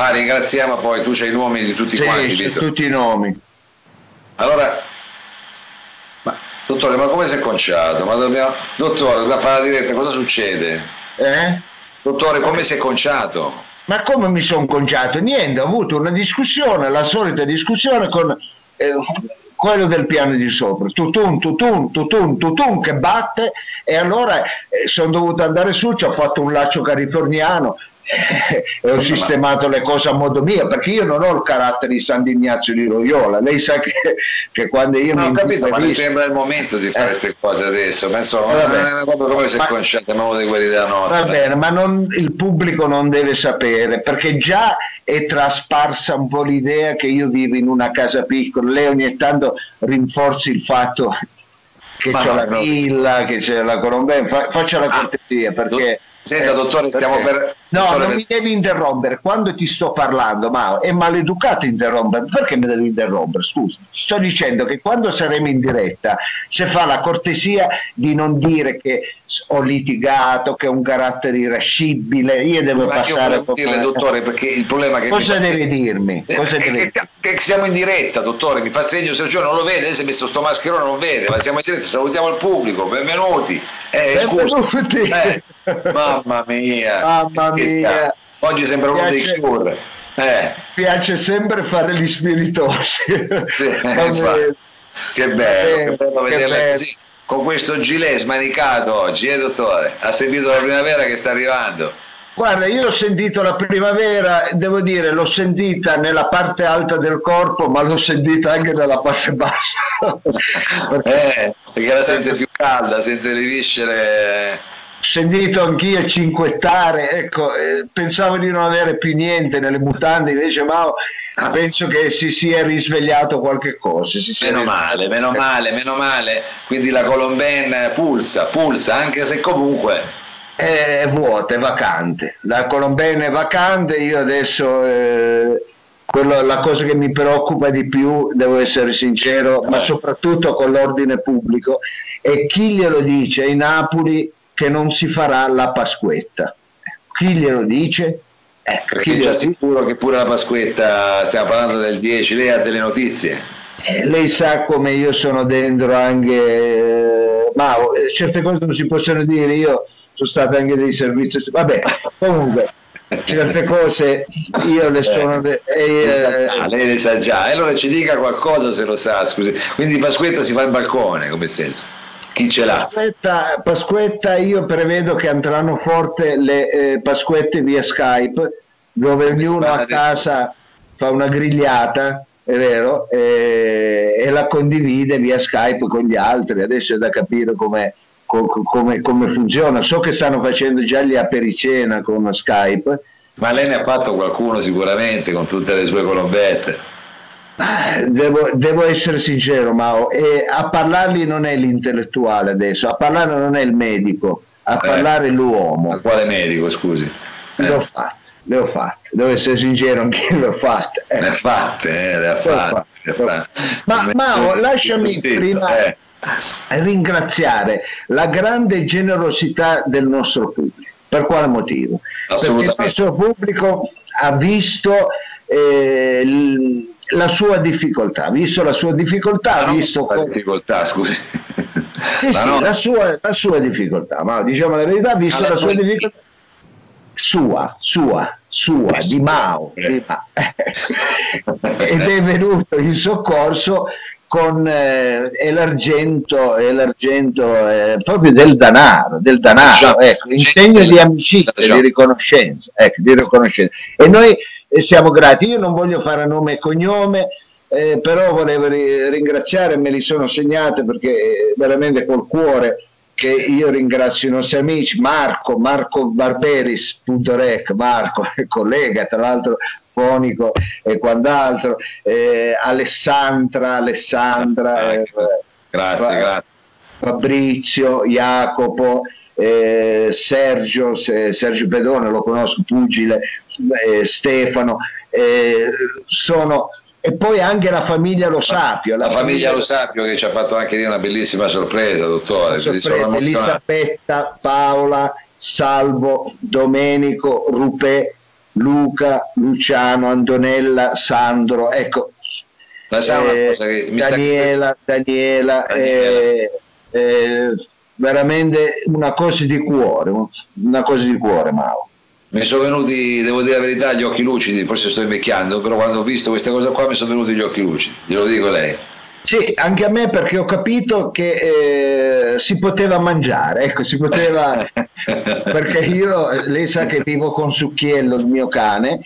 Ah, ringraziamo poi, tu c'hai i nomi di tutti sì, quanti. c'è Vito. tutti i nomi. Allora, ma, dottore, ma come si è conciato? Ma dobbiamo, dottore, dobbiamo fare la diretta, cosa succede? Eh? Dottore, come si è conciato? Ma come mi sono conciato? Niente, ho avuto una discussione, la solita discussione con eh, quello del piano di sopra, tutun, tutun, tutun, tutun che batte e allora eh, sono dovuto andare su, ci ho fatto un laccio californiano e ho sistemato le cose a modo mio perché io non ho il carattere di San Ignazio di Loyola lei sa che, che quando io No, mi ho capito, ma mi sembra il momento di fare Eh. queste cose adesso. Penso, proprio come Ma- conciato, non di quelli della notte. Va bene, ma non- il pubblico non deve sapere perché già è trasparsa un po' l'idea che io vivo in una casa piccola. Lei ogni tanto rinforzi il fatto che Ma c'è la villa, che c'è la Colombia. Fa- faccia la Ah, cortesia perché. Senta, dottore, stiamo per- No, dottore, non per- mi devi interrompere. Quando ti sto parlando, ma è maleducato interrompere. Perché mi devi interrompere? Scusa. Sto dicendo che quando saremo in diretta, se fa la cortesia di non dire che ho litigato, che ho un carattere irascibile, io devo Ma io passare volevo dirle, dottore, perché il problema è che... Cosa mi deve dirmi? Eh, Cosa che, deve che- che siamo in diretta, dottore, mi fa segno Sergio non lo vede, lei si è messo sto mascherone, non vede, ma siamo in diretta, salutiamo il pubblico, benvenuti. Eh, scusa. Benvenuti. Eh, mamma mia. Mamma mia. Oggi sembra uno dei cure. Eh, piace sempre fare gli spiritosi. sì, che bello, Eh, che bello vederla bello. così. Con questo gilet smanicato oggi, eh dottore? Ha sentito la primavera che sta arrivando? Guarda, io ho sentito la primavera, devo dire, l'ho sentita nella parte alta del corpo, ma l'ho sentita anche nella parte bassa. Eh, perché la sente più calda, sente le viscere. Sentito anch'io cinquettare, ecco, eh, pensavo di non avere più niente nelle mutande, invece Mao penso che si sia risvegliato qualche cosa. Meno male, meno male, meno male. Quindi la Colomben pulsa, pulsa, anche se comunque. è vuota, è vacante. La Colombena è vacante, io adesso eh, quello- la cosa che mi preoccupa di più, devo essere sincero, ma Eh. soprattutto con l'ordine pubblico, è chi glielo dice ai Napoli che non si farà la Pasquetta. Chi glielo dice? Eh, Perché chi è già glielo dice? sicuro che pure la Pasquetta, stiamo parlando del 10, lei ha delle notizie. Eh, lei sa come io sono dentro anche, eh, ma eh, certe cose non si possono dire, io sono stato anche dei servizi, vabbè, comunque certe cose io le sono... de- e, Lei sa eh, lei le sa già. E allora ci dica qualcosa se lo sa, scusi. Quindi Pasquetta si fa il balcone, come senso? Chi ce l'ha? Pasquetta, Pasquetta, io prevedo che andranno forte le eh, Pasquette via Skype, dove ognuno a casa fa una grigliata, è vero, e, e la condivide via Skype con gli altri. Adesso è da capire come, co- come- come funziona. So che stanno facendo già gli apericena con Skype. Ma lei ne ha fatto qualcuno sicuramente con tutte le sue colombette. Ah, Devo, devo essere sincero, Mao, e a parlargli non è l'intellettuale adesso, a parlare non è il medico, a parlare è l'uomo. Quale medico, scusi? Le ho fatte, le ho fatte, devo essere sincero, le ho fatte. eh. Le ha fatte, eh, le ha fatte. le ha fatte. Ma Mao, lasciami sì, prima eh. ringraziare la grande generosità del nostro pubblico. Per quale motivo? Perché il nostro pubblico ha visto eh, l- la sua difficoltà, visto la sua difficoltà, non visto la co- difficoltà, scusi. Sì, sì, no, la, sua, la sua difficoltà, ma diciamo la verità, visto Ma la la sua difficoltà sua, sua, sua, di Mao, eh. di Mao. ed è venuto in soccorso con eh, l'argento, e l'argento eh, proprio del denaro, del Diciamo, ecco, in segno di amicizia, di riconoscenza, ecco, di riconoscenza. E noi eh, siamo grati, io non voglio fare nome e cognome, eh, però volevo ri- ringraziare, me li sono segnate perché eh, veramente col cuore che io ringrazio i nostri amici, Marco, Marco Barberis.rec, Marco, collega tra l'altro fonico e quant'altro, eh, Alessandra, Alessandra, eh, Grazie, Fa- grazie. Fabrizio, Jacopo, eh, Sergio, Se- Sergio Pedone, lo conosco, Pugile, eh, Stefano, eh, sono, e poi anche la famiglia Lo Sapio. La famiglia Lo Sapio che ci ha fatto anche una bellissima sorpresa, dottore. emozionato. Elisabetta, Paola, Salvo, Domenico, Rupè, Luca, Luciano, Antonella, Sandro, ecco, eh, Daniela, Daniela, eh, eh, veramente una cosa di cuore, una cosa di cuore Mao. Mi sono venuti, devo dire la verità, gli occhi lucidi, forse sto invecchiando, però quando ho visto questa cosa qua mi sono venuti gli occhi lucidi, glielo dico lei. Sì, anche a me perché ho capito che eh, si poteva mangiare, ecco, si poteva, perché io, lei sa che vivo con Succhiello, il mio cane,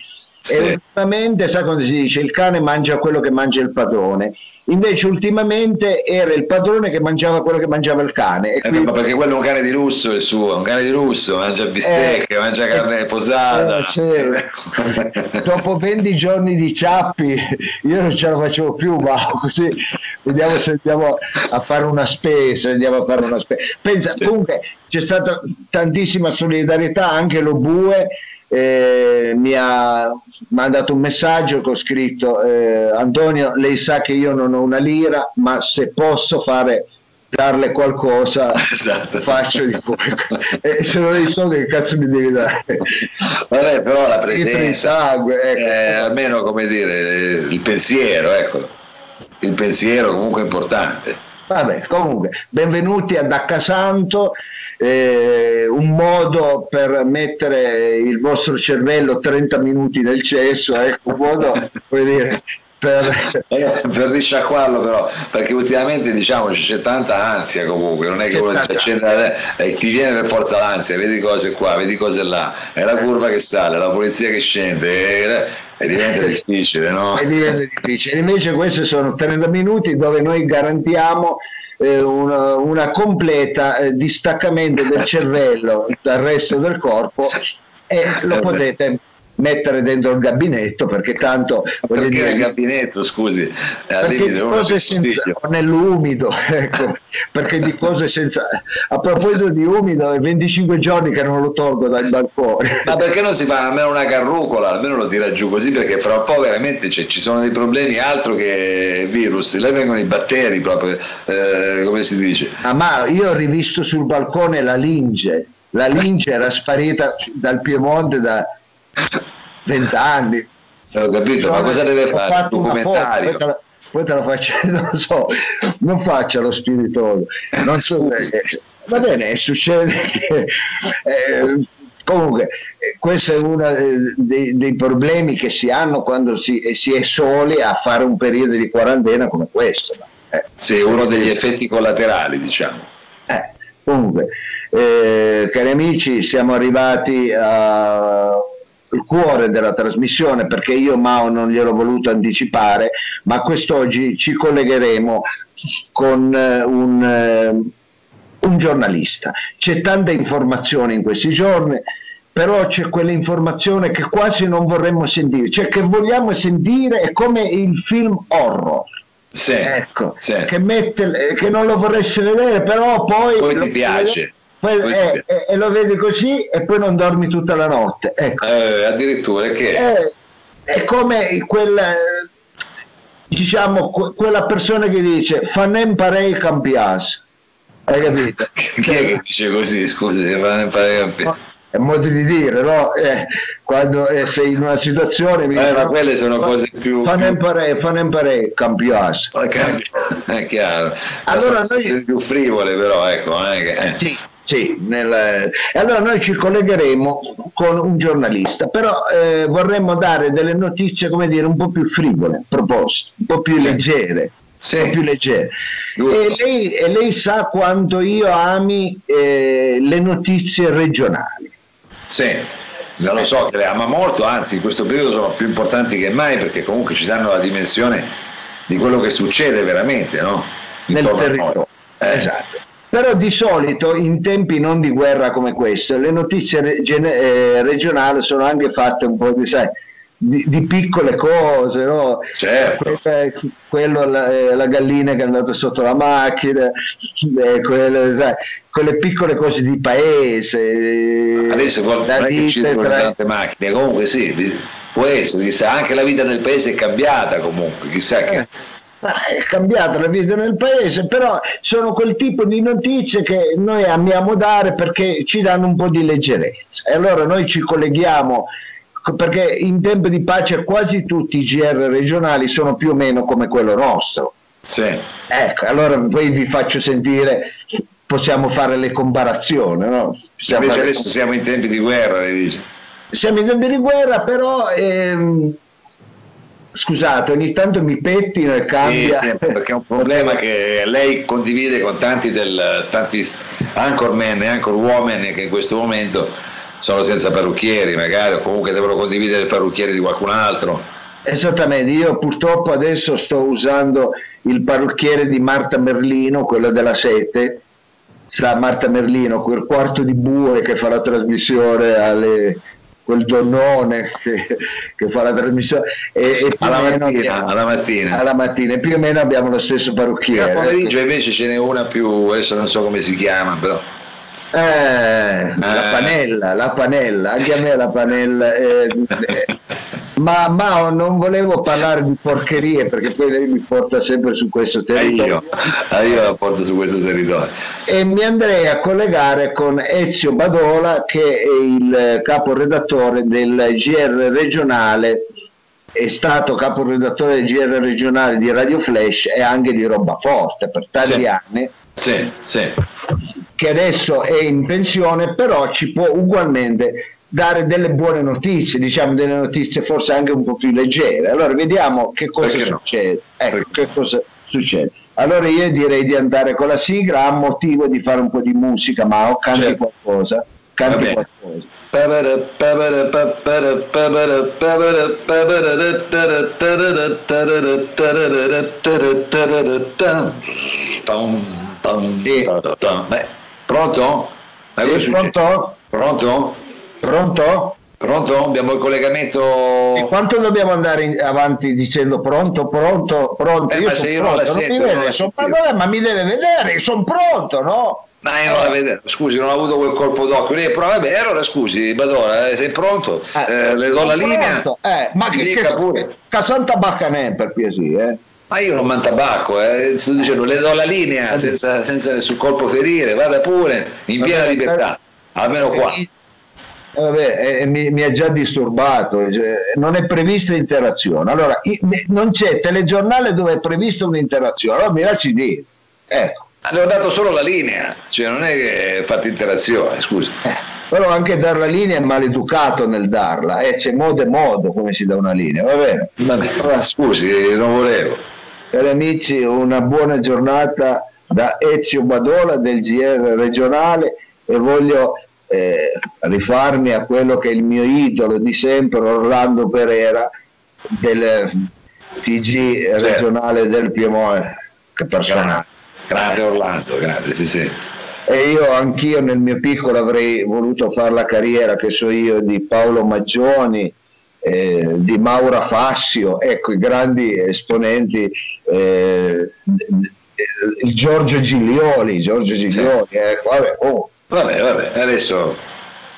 sì. e ultimamente, sa quando si dice, il cane mangia quello che mangia il padrone, Invece ultimamente era il padrone che mangiava quello che mangiava il cane. E eh, quindi... perché quello è un cane di lusso il suo, un cane di lusso, mangia bistecche, eh, mangia carne eh, posata. sì. Dopo 20 giorni di ciappi io non ce la facevo più, ma così vediamo se andiamo a fare una spesa, andiamo a fare una spesa. Pensa, sì. comunque c'è stata tantissima solidarietà, anche lo Bue eh, mi ha mandato un messaggio che ho scritto eh, Antonio lei sa che io non ho una lira ma se posso fare darle qualcosa esatto. faccio di quello e se non hai soldi che cazzo mi devi dare vabbè però la presenza sangue, ecco. eh, almeno come dire il pensiero ecco il pensiero comunque è importante vabbè comunque benvenuti ad Accasanto eh, un modo per mettere il vostro cervello 30 minuti nel cesso, ecco, un modo dire, per... per risciacquarlo però perché ultimamente diciamo c'è tanta ansia comunque non è che uno si accende e ti viene per forza l'ansia vedi cose qua vedi cose là è la curva che sale la polizia che scende e, e diventa difficile no? e diventa difficile invece questi sono 30 minuti dove noi garantiamo eh, una, una, completa eh, distaccamento del cervello dal resto del corpo e lo potete mettere dentro il gabinetto perché tanto perché dire, il gabinetto scusi perché di cose senza nell'umido ecco, perché di cose senza a proposito di umido è 25 giorni che non lo tolgo dal balcone. Ma perché non si fa almeno una carrucola? Almeno lo tira giù così perché fra un po' veramente cioè, ci sono dei problemi altro che virus. Lei vengono i batteri proprio eh, come si dice. Ah, ma io ho rivisto sul balcone la linge. La linge era sparita dal Piemonte da vent'anni. Ho capito, ma cosa deve fare? Un documentario? Poi te, la, poi te la faccio, non lo so, non faccia lo spiritoso. Non so, eh, va bene, succede che... Eh, comunque, eh, questo è uno eh, dei, dei, problemi che si hanno quando si, si, è soli a fare un periodo di quarantena come questo. Eh. Sì, uno degli effetti collaterali, diciamo. Eh, comunque, eh, cari amici, siamo arrivati a il cuore della trasmissione perché io Mao non gliel'ho voluto anticipare, ma quest'oggi ci collegheremo con eh, un, eh, un giornalista. C'è tanta informazione in questi giorni, però c'è quell'informazione che quasi non vorremmo sentire, cioè che vogliamo sentire è come il film horror. Sì, ecco, sì. Che, mette, che non lo vorresti vedere, però poi... Poi ti piace. Vedere, eh, eh, e lo vedi così e poi non dormi tutta la notte. Ecco. Eh, addirittura che eh, è come quella, diciamo, quella persona che dice fanem parei campias. Hai capito? Chi è che dice così? Scusi, fanem parei campias è modo di dire, no? Eh, quando eh, sei in una situazione... Eh, ma quelle sono cose più... Fanno imparare, fanno imparare, campionato. È chiaro. Allora noi... più frivole però, ecco. È che... Eh. Sì, sì, nel... e allora noi ci collegheremo con un giornalista, però eh, vorremmo dare delle notizie, come dire, un po' più frivole, proposte, un po' più sì. leggere. Sì. Un po' più leggere. E lei, e lei, sa quanto io ami eh, le notizie regionali. Sì, non lo so che le ama molto, anzi in questo periodo sono più importanti che mai perché comunque ci danno la dimensione di quello che succede veramente no? nel territorio. Eh. Esatto però di solito in tempi non di guerra come questo le notizie reg- eh, regionali sono anche fatte un po' di, sai, di, di piccole cose, no? certo. quello, la, eh, la, gallina che è andata sotto la macchina, eh, quelle, sai, quelle, piccole cose di paese. Eh, Adesso non è che ci sono tra... tante macchine, comunque sì, può essere, chissà, anche la vita nel paese è cambiata comunque, chissà che eh è cambiata la vita nel paese, però sono quel tipo di notizie che noi amiamo dare perché ci danno un po' di leggerezza. E allora noi ci colleghiamo perché in tempo di pace quasi tutti i GR regionali sono più o meno come quello nostro. Sì. Ecco, allora poi vi faccio sentire, possiamo fare le comparazioni. No? Invece adesso le... siamo in tempi di guerra, le dici. Siamo in tempi di guerra, però... Ehm, scusate, ogni tanto mi pettino e cambia. Sì, sì, perché è un problema che lei condivide con tanti, del, tanti anchormen e anchor women che in questo momento sono senza parrucchieri, magari, o comunque devono condividere il parrucchiere di qualcun altro. Esattamente, io purtroppo adesso sto usando il parrucchiere di Marta Merlino, quello della Sete, sa Marta Merlino, quel quarto di bue che fa la trasmissione alle, quel donnone che, che, fa la trasmissione e, e alla, mattina, abbiamo, alla, mattina, alla mattina e più o meno abbiamo lo stesso parrucchiere. A pomeriggio invece ce n'è una più adesso non so come si chiama però. Eh, eh. la panella la panella anche a me la panella eh, eh ma, ma, non volevo parlare di porcherie perché poi lei mi porta sempre su questo territorio. Ah, io, io la porto su questo territorio. E mi andrei a collegare con Ezio Badola che è il caporedattore del GR regionale, è stato caporedattore del GR regionale di Radio Flash e anche di Roba Forte per tanti sì. anni. Sì, sì. Che adesso è in pensione, però ci può ugualmente dare delle buone notizie, diciamo delle notizie forse anche un po' più leggere. Allora vediamo che cosa Perché succede. No? Ecco, che cosa succede. Allora io direi di andare con la sigla a motivo di fare un po' di musica, ma o canti certo. qualcosa. Canti qualcosa. Pronto? Pronto? Pronto? Pronto? Pronto? Abbiamo il collegamento. E quanto dobbiamo andare in, avanti dicendo pronto, pronto, pronto? Eh, io ma se io non la sento, non mi vede, son, vabbè, ma mi deve vedere, sono pronto, no? Ma io non la vedo, scusi, non ho avuto quel colpo d'occhio. Lei, però vabbè, allora scusi, Badora, eh, sei pronto? Eh, eh, le do la linea. Eh, ma che, che pure. Casanta Baccanè per piacere, eh? Ma io non mando tabacco, eh. sto dicendo, le do la linea senza, senza nessun colpo ferire, vada pure, in piena libertà, almeno qua. Vabbè, eh, mi, mi, ha già disturbato, cioè, non è prevista interazione. Allora, i, non c'è telegiornale dove è prevista un'interazione, allora mi lasci dire. Ecco. Le ho dato solo la linea, cioè non è che fate interazione, scusi. Eh, però anche dar la linea è maleducato nel darla, eh, c'è modo e modo come si dà una linea, va bene? Vabbè, scusi, non volevo. Cari amici, una buona giornata da Ezio Badola del GR regionale e voglio eh, rifarmi a quello che è il mio idolo di sempre, Orlando Pereira, del TG certo. regionale del Piemonte. Che personaggio. Grande Orlando, grande, sì sì. E io anch'io nel mio piccolo avrei voluto fare la carriera che so io di Paolo Maggioni, eh, di Maura Fassio, ecco i grandi esponenti, eh, il Giorgio Giglioli, Giorgio Giglioli, sì. ecco, vabbè, oh, Vabbè, vabbè, adesso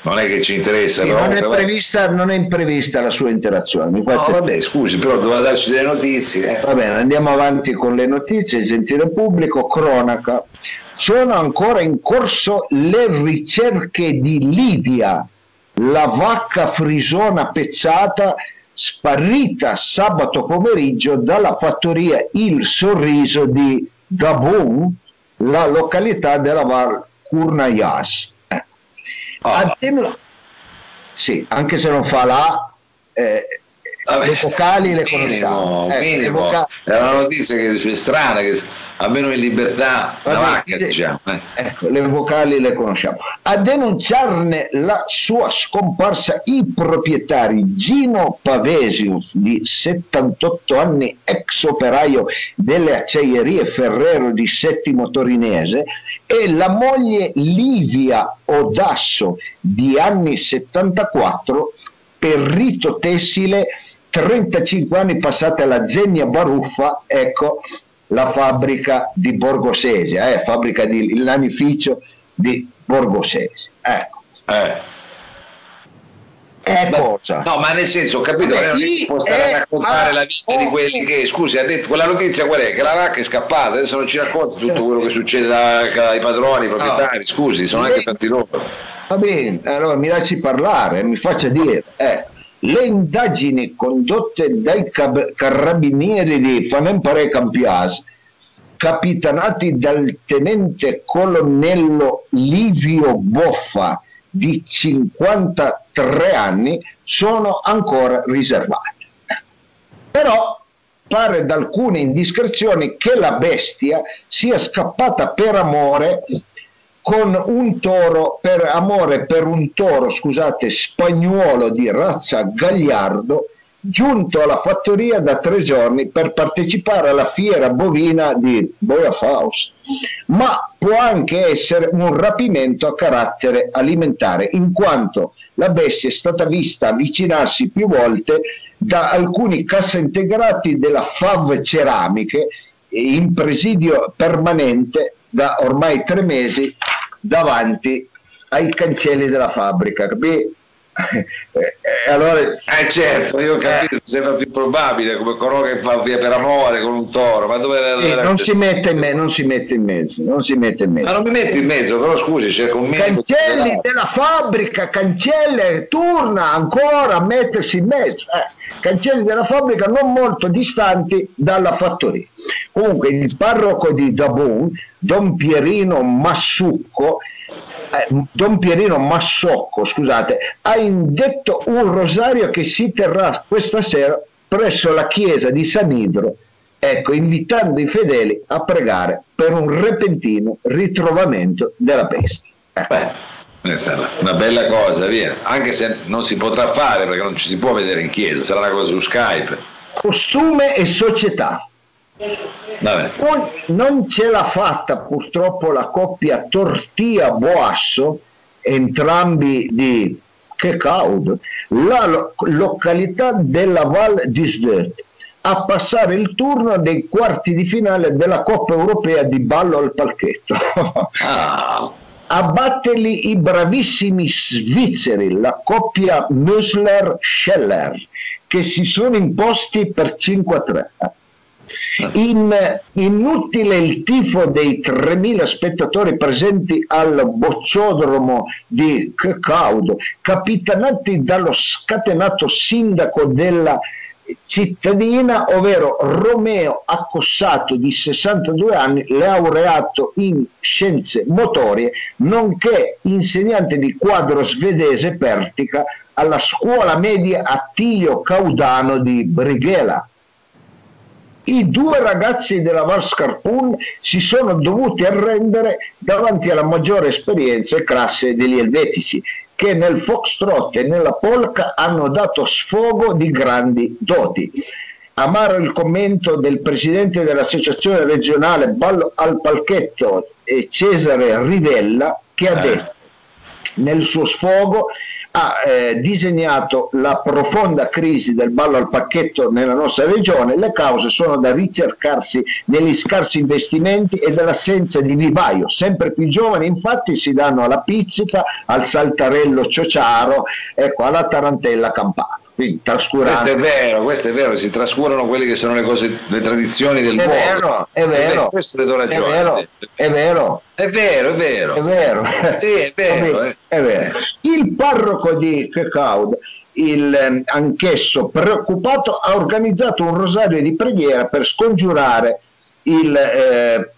non è che ci interessa. Sì, non, è prevista, non, è imprevista la sua interazione. Mi. No, vabbè, scusi, però doveva darci delle notizie. Eh. Va bene, andiamo avanti con le notizie. Gentile pubblico, cronaca. Sono ancora in corso le ricerche di Lidia, la vacca frisona pezzata sparita sabato pomeriggio dalla fattoria Il Sorriso di Gabon, la località della Val Kurnayas. Eh. Oh. sì, anche se non fa la, eh, le vocali le conosciamo. Ecco, minimo. È una notizia che è strana, che almeno in libertà la vacca, diciamo. Eh. Ecco, le vocali le conosciamo. A denunciarne la sua scomparsa i proprietari Gino Pavesius, di 78 anni, ex operaio delle acciaierie Ferrero di Settimo Torinese, e la moglie Livia Odasso, di anni 74, perrito tessile 35 anni passati alla Zegna Baruffa, ecco la fabbrica di Borgosesia, eh, fabbrica di il lanificio di Borgosesia. Ecco. Eh. È cosa? No, ma nel senso, ho capito, Vabbè, non è può stare a raccontare la vita oh, di quelli che, scusi, ha detto, quella notizia qual è? Che la vacca è scappata, adesso non ci racconta tutto quello che succede ai padroni, ai proprietari, no. scusi, sono anche tanti loro. Va bene, allora mi lasci parlare, mi faccia dire. Eh Le indagini condotte dai carabinieri di Fanempare Campias, capitanati dal tenente colonnello Livio Boffa di 53 anni, sono ancora riservate. Però pare da alcune indiscrezioni che la bestia sia scappata per amore con un toro per amore per un toro, scusate, spagnuolo di razza gagliardo giunto alla fattoria da tre giorni per partecipare alla fiera bovina di Boia Faust. Ma può anche essere un rapimento a carattere alimentare, in quanto la bestia è stata vista avvicinarsi più volte da alcuni cassaintegrati della FAV Ceramiche in presidio permanente da ormai tre mesi davanti ai cancelli della fabbrica. Capì? eh, allora, eh certo, io ho capito, sembra più probabile come coloro che fa via per amore con un toro, ma dove, dove eh, non, si mette in me, non si mette in mezzo, non si mette in mezzo. Ma non mi metti in mezzo, però scusi, c'è un Cancelli della fabbrica, cancelle, torna ancora a mettersi in mezzo. Eh, cancelli della fabbrica non molto distanti dalla fattoria. Comunque il parroco di Zabun, Don Pierino Massucco, Don Pierino Massocco, scusate, ha indetto un rosario che si terrà questa sera presso la chiesa di San Idro, ecco, invitando i fedeli a pregare per un repentino ritrovamento della bestia. Eh. Beh, una bella cosa, via, anche se non si potrà fare perché non ci si può vedere in chiesa, sarà una cosa su Skype. Costume e società. Non, non ce l'ha fatta purtroppo la coppia Tortia-Boasso, entrambi di che caudo, la lo- località della Val d'Isdet, a passare il turno dei quarti di finale della Coppa Europea di ballo al palchetto. ah. A batterli i bravissimi svizzeri, la coppia Musler-Scheller, che si sono imposti per 5-3. In, inutile il tifo dei 3.000 spettatori presenti al bocciodromo di Caudo, capitanati dallo scatenato sindaco della cittadina, ovvero Romeo Accossato di 62 anni, laureato in scienze motorie, nonché insegnante di quadro svedese Pertica alla scuola media Attilio Caudano di Brighella i due ragazzi della Varscarpun si sono dovuti arrendere davanti alla maggiore esperienza e classe degli elvetici che nel foxtrot e nella polka hanno dato sfogo di grandi doti. Amaro il commento del presidente dell'associazione regionale Ballo al Palchetto Cesare Rivella che ha eh. detto nel suo sfogo ha eh, disegnato la profonda crisi del ballo al pacchetto nella nostra regione, le cause sono da ricercarsi negli scarsi investimenti e dall'assenza di vivaio. Sempre più giovani infatti si danno alla pizzica, al saltarello ciociaro, ecco, alla tarantella campana quindi trascurando. Questo è vero, questo è vero, si trascurano quelle che sono le cose, le tradizioni del è mondo. Vero, è vero, questo le do ragione. È vero, è vero. È vero, è vero. È vero. Sì, è vero. Eh. È vero. Il parroco di Kecaud, il, ehm, anch'esso preoccupato, ha organizzato un rosario di preghiera per scongiurare il, eh,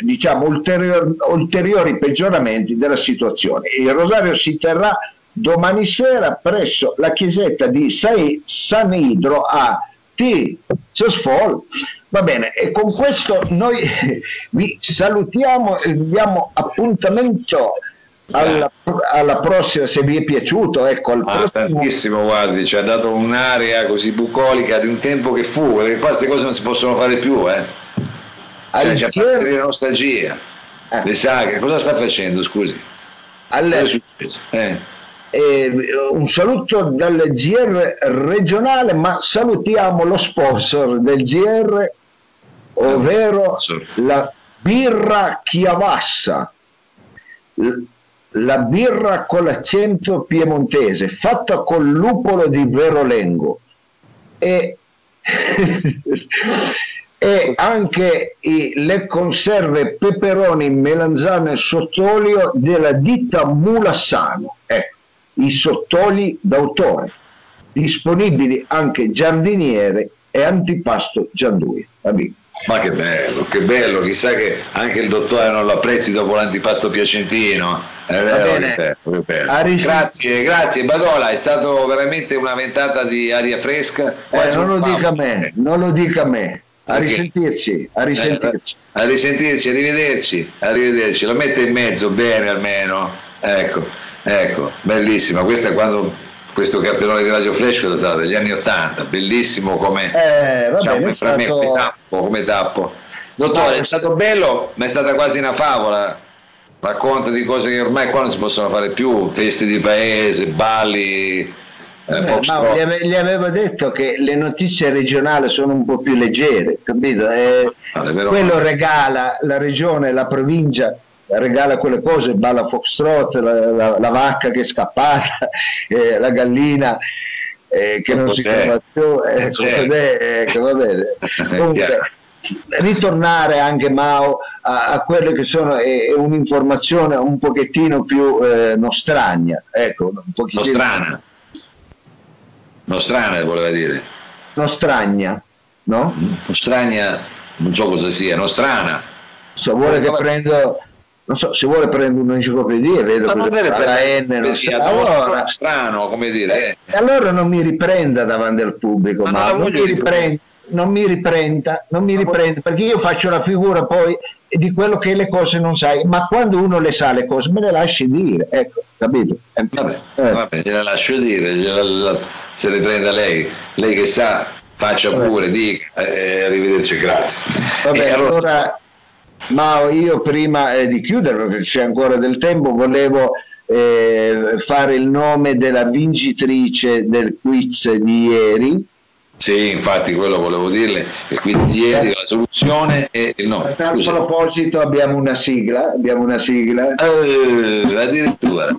diciamo, ulterior, ulteriori peggioramenti della situazione. Il rosario si terrà domani sera presso la chiesetta di San Idro a T. Cesfol. Va bene, e con questo noi vi salutiamo e vi diamo appuntamento alla, alla, prossima, se vi è piaciuto. Ecco, al ah. Tantissimo, guardi, ci ha dato un'area così bucolica di un tempo che fu, perché qua queste cose non si possono fare più, eh. Cioè, ci ha fatto la nostalgia. Eh. Le saghe, cosa sta facendo, scusi? Alle... Eh eh, un saluto dal GR regionale, ma salutiamo lo sponsor del GR, ovvero la birra Chiavassa, la birra con l'accento piemontese, fatta col lupolo di Verolengo. E e anche i, le conserve peperoni, melanzane e sottolio della ditta Mulassano. I sottoli d'autore. disponibili anche giardiniere e antipasto giandui. Amico. Ma che bello, che bello, chissà che anche il dottore non lo apprezzi dopo l'antipasto piacentino. È vero, che bello, che bello. Grazie, grazie Badola, è stato veramente una ventata di aria fresca. Eh, non lo dica a me, non lo dica a me. A risentirci, a risentirci. Eh, a risentirci, arrivederci, arrivederci. Lo mette in mezzo bene almeno. Ecco, ecco, bellissima. Questa è quando questo cartellone di Radio Flash cosa degli anni 80, bellissimo come, eh, vabbè, diciamo, stato... me, tappo, come tappo. Dottore, no, è stato bello, ma è stata quasi una favola. Racconta di cose che ormai qua non si possono fare più, feste di paese, balli. Eh, eh, gli, ave, gli, avevo detto che le notizie regionali sono un po' più leggere, capito? Eh, ah, quello regala la regione, la provincia regala quelle cose, balla foxtrot, la, la, la vacca che è scappata, eh, la gallina eh, che non si trova più, eh, ecco, va bene. Comunque, ritornare anche Mao a, a quelle che sono è, è, un'informazione un pochettino più eh, nostrana, ecco, un pochettino... nostrana. Nostrana voleva dire. Nostragna, no? Nostragna, non so cosa sia, nostrana. Se vuole che prendo non so, se vuole prendere un'enciclopedia vedo che la N non sta. allora, strano come dire eh. e allora non mi riprenda davanti al pubblico ma, ma non, non, mi riprenda, non, mi riprenda, non mi riprenda perché io faccio la figura poi di quello che le cose non sai ma quando uno le sa le cose me le lasci dire ecco capito eh. vabbè, eh. vabbè gliela lascio dire gliela, se le prenda lei lei che sa faccia pure dica eh, arrivederci grazie vabbè allora, allora ma io prima eh, di chiudere, perché c'è ancora del tempo, volevo eh, fare il nome della vincitrice del quiz di ieri. Sì, infatti quello volevo dirle, il quiz di ieri, la soluzione è il nome. A tal proposito abbiamo una sigla, abbiamo una sigla. Eh, addirittura.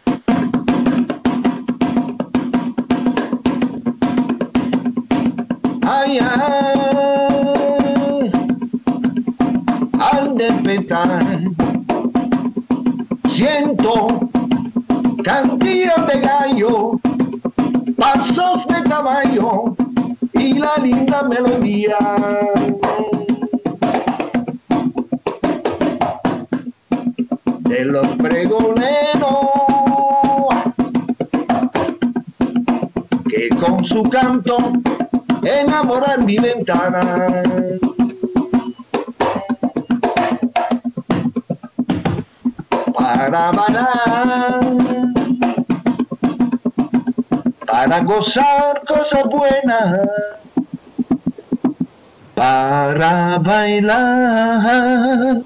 Ai, ai. Despertar. Siento cantillos de gallo, pasos de caballo y la linda melodía. De los pregoneros que con su canto enamoran mi ventana. Para para gozar cosas buenas, para bailar.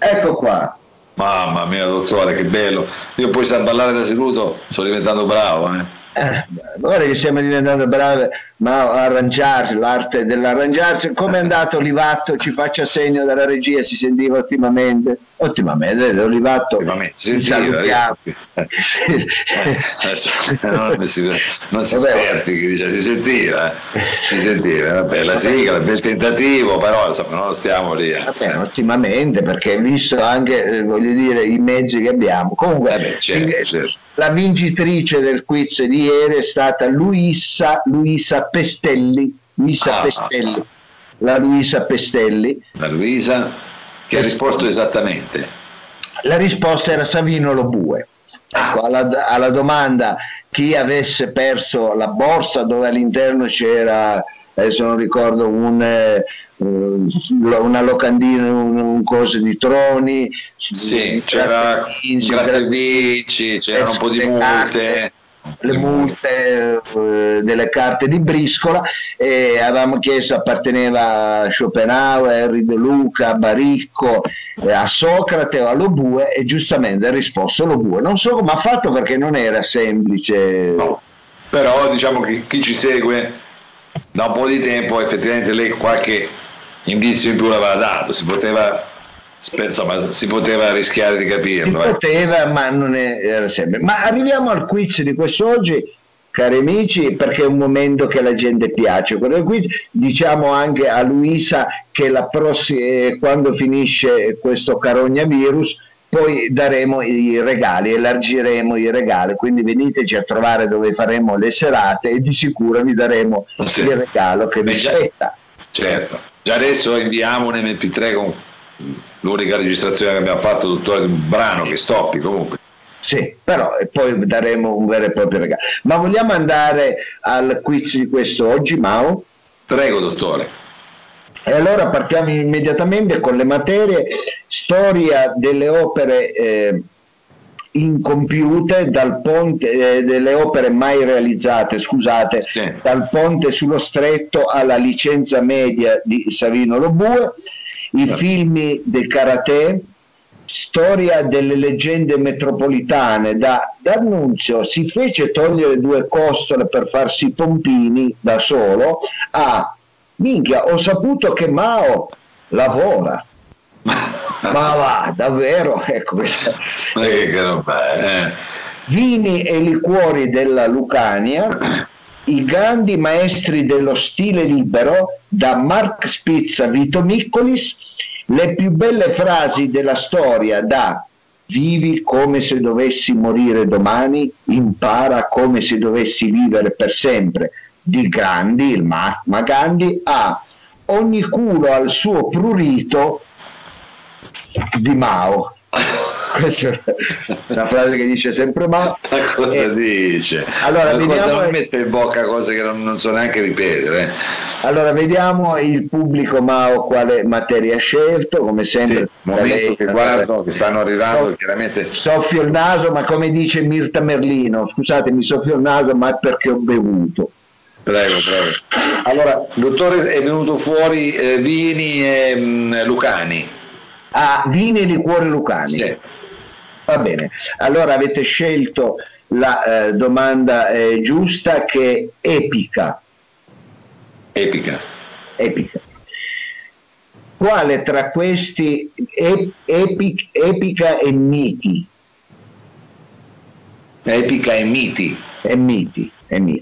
Ecco qua. Mamma mia, dottore, che bello. Io poi sa ballare da seduto, sto diventando bravo. Eh. Eh, ora che stiamo diventando bravi ma arrangiarsi, l'arte dell'arrangiarsi, come è andato Olivatto? Ci faccia segno dalla regia, si sentiva ottimamente? Ottimamente, Olivatto, ottimamente. Si sentiva, Adesso, non si, non si esperti, dice, si sentiva, eh. si sentiva, vabbè, la sigla, bel tentativo, però insomma non stiamo lì. Eh. Vabbè, ottimamente, perché visto anche, eh, voglio dire, i mezzi che abbiamo. Comunque, vabbè, certo, certo. la vincitrice del quiz di ieri è stata Luisa, Luisa Pestelli, Luisa ah, Pestelli, la Luisa Pestelli. La Luisa, che ha risposto esattamente? La risposta era Savino Lobue. Ecco, alla, alla domanda chi avesse perso la borsa dove all'interno c'era adesso non ricordo un, eh, una locandina, un, un coso di troni, sì, c'era Grattavici, c'erano un po' di multe le multe eh, delle carte di briscola e avevamo chiesto apparteneva a Schopenhauer, Henry De Luca, a Baricco, eh, a Socrate o a Lobue e giustamente ha risposto Lobue. Non so come ha fatto perché non era semplice. No. Però diciamo che chi ci segue da un po' di tempo effettivamente lei qualche indizio in più l'aveva dato, si poteva insomma, si poteva rischiare di capirlo. Si eh. poteva, ma non era sempre. Ma arriviamo al quiz di quest'oggi, cari amici, perché è un momento che la gente piace. Quello quiz, diciamo anche a Luisa che la prossima, eh, quando finisce questo carognavirus, poi daremo i regali, elargiremo i regali, quindi veniteci a trovare dove faremo le serate e di sicuro vi daremo sì. il regalo che vi aspetta. Certo, già adesso inviamo un MP3 con l'unica registrazione che abbiamo fatto, dottore, di un brano che stoppi comunque. Sì, però e poi daremo un vero e proprio regalo. Ma vogliamo andare al quiz di questo oggi, Mao? Prego, dottore. E allora partiamo immediatamente con le materie, storia delle opere eh, incompiute, dal ponte, eh, delle opere mai realizzate, scusate, sì. dal ponte sullo stretto alla licenza media di Savino Lobue, i sì. film del karate, storia delle leggende metropolitane, da D'Annunzio si fece togliere due costole per farsi pompini da solo, a minchia, ho saputo che Mao lavora. Ma va, davvero? Ecco questa. che roba, eh. Vini e liquori della Lucania, i grandi maestri dello stile libero, da Mark Spitz a Vito Miccolis, le più belle frasi della storia da vivi come se dovessi morire domani, impara come se dovessi vivere per sempre, di Gandhi, il Mahatma Gandhi, a ogni culo al suo prurito di Mao. Questa è una frase che dice sempre Mao. Ma cosa e, dice? Allora, Ma vediamo... non mette in bocca cose che non, non so neanche ripetere. Eh. Allora, vediamo il pubblico Mao quale materia ha scelto, come sempre. Sì, momento lei, che guardo, che stanno arrivando so, chiaramente. Soffio il naso, ma come dice Mirta Merlino, scusatemi, soffio il naso, ma perché ho bevuto. Prego, prego. Allora, dottore, è venuto fuori eh, Vini e mh, mm, Lucani. Ah, Vini e liquori Lucani. Sì. Va bene. Allora avete scelto la eh, domanda eh, giusta che è epica. Epica. Epica. Quale tra questi epic, epica e miti? Epica e miti. E miti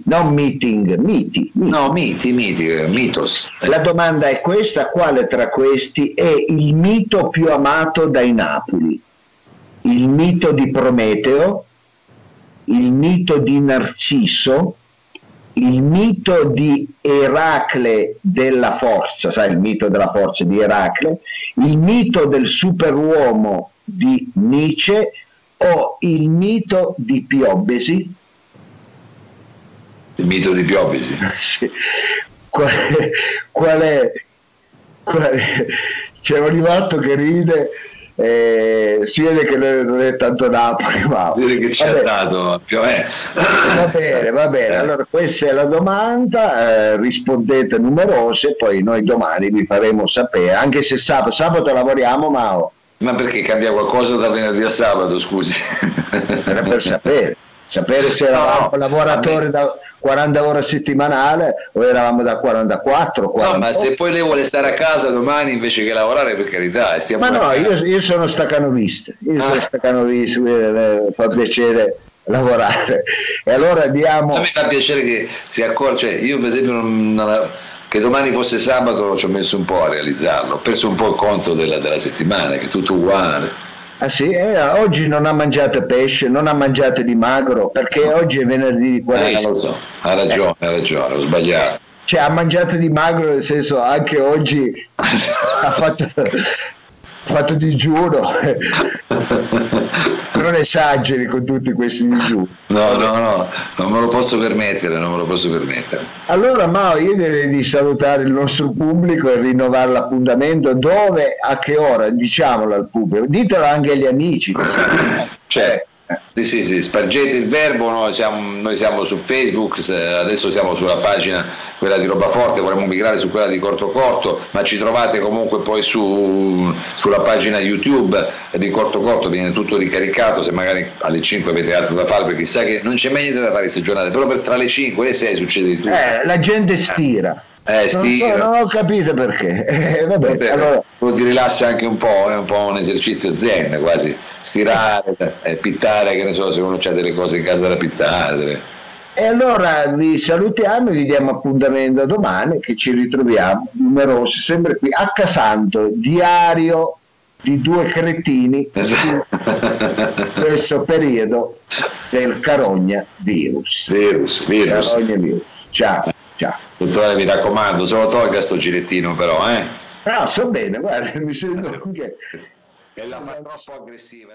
non meeting, miti, miti. No, miti, miti, eh, mitos. La domanda è questa, quale tra questi è il mito più amato dai Napoli? Il mito di Prometeo, il mito di Narciso, il mito di Eracle della forza, sai il mito della forza di Eracle, il mito del superuomo di Nietzsche o il mito di Piobbesi il mito di Piovisi. Sì. Qual, è, qual, è, qual è? C'è un rimatto che ride. Eh, si vede che non è tanto Napoli ma si vede che c'è vabbè. dato più eh. va bene va bene. Allora questa è la domanda eh, rispondete numerose poi noi domani vi faremo sapere anche se sabato, sabato lavoriamo Mao. Ma perché cambia qualcosa da venerdì a sabato scusi? Era per sapere sapere se eravamo no, lavoratori da 40 ore settimanale o eravamo da 44 40 no, ma se poi lei vuole stare a casa domani invece che lavorare per carità ma no io, io, sono staccanovista io ah. sono staccanovista eh, fa piacere lavorare. E allora diamo a me fa piacere che si accorge cioè io per esempio non, non, che domani fosse sabato ci ho messo un po' a realizzarlo ho perso un po' il conto della, della settimana che è tutto uguale Ah sì? Eh, oggi non ha mangiato pesce, non ha mangiato di magro, perché oggi è venerdì di quaresima. Eh, lo so, ha ragione, eh. ha ragione, ho sbagliato. Cioè ha mangiato di magro, nel senso anche oggi ha fatto fatto digiuno non esageri con tutti questi digiuni no no no non me lo posso permettere non me lo posso permettere. Allora Mao io direi di salutare il nostro pubblico e rinnovare l'appuntamento. Dove a che ora? Diciamolo al pubblico. Ditelo anche agli amici. Cioè sì, sì, sì, spargete il verbo, noi siamo, noi siamo, su Facebook, adesso siamo sulla pagina quella di Roba Forte, vorremmo migrare su quella di Corto Corto, ma ci trovate comunque poi su, sulla pagina YouTube di Corto Corto, viene tutto ricaricato, se magari alle 5 avete altro da fare, perché sa che non c'è meglio da fare queste giornate, però per tra le 5 e le 6 succede di tutto. Eh, la gente stira. Eh, non, non, ho capito perché. Eh, vabbè, vabbè, allora... ti rilassa anche un po', è un po' un esercizio zen quasi, stirare, eh, pittare, che ne so, se uno ha delle cose in casa da pittare. E allora vi salutiamo e vi diamo appuntamento domani che ci ritroviamo numerosi, sempre qui a Casanto, diario di due cretini esatto. in questo periodo del carogna virus. Virus, virus. Carogna virus. Ciao, ciao. Dottore, mi raccomando, se lo tolga sto girettino però, eh? No, sto bene, guarda, mi sento che... È la fa troppo aggressiva.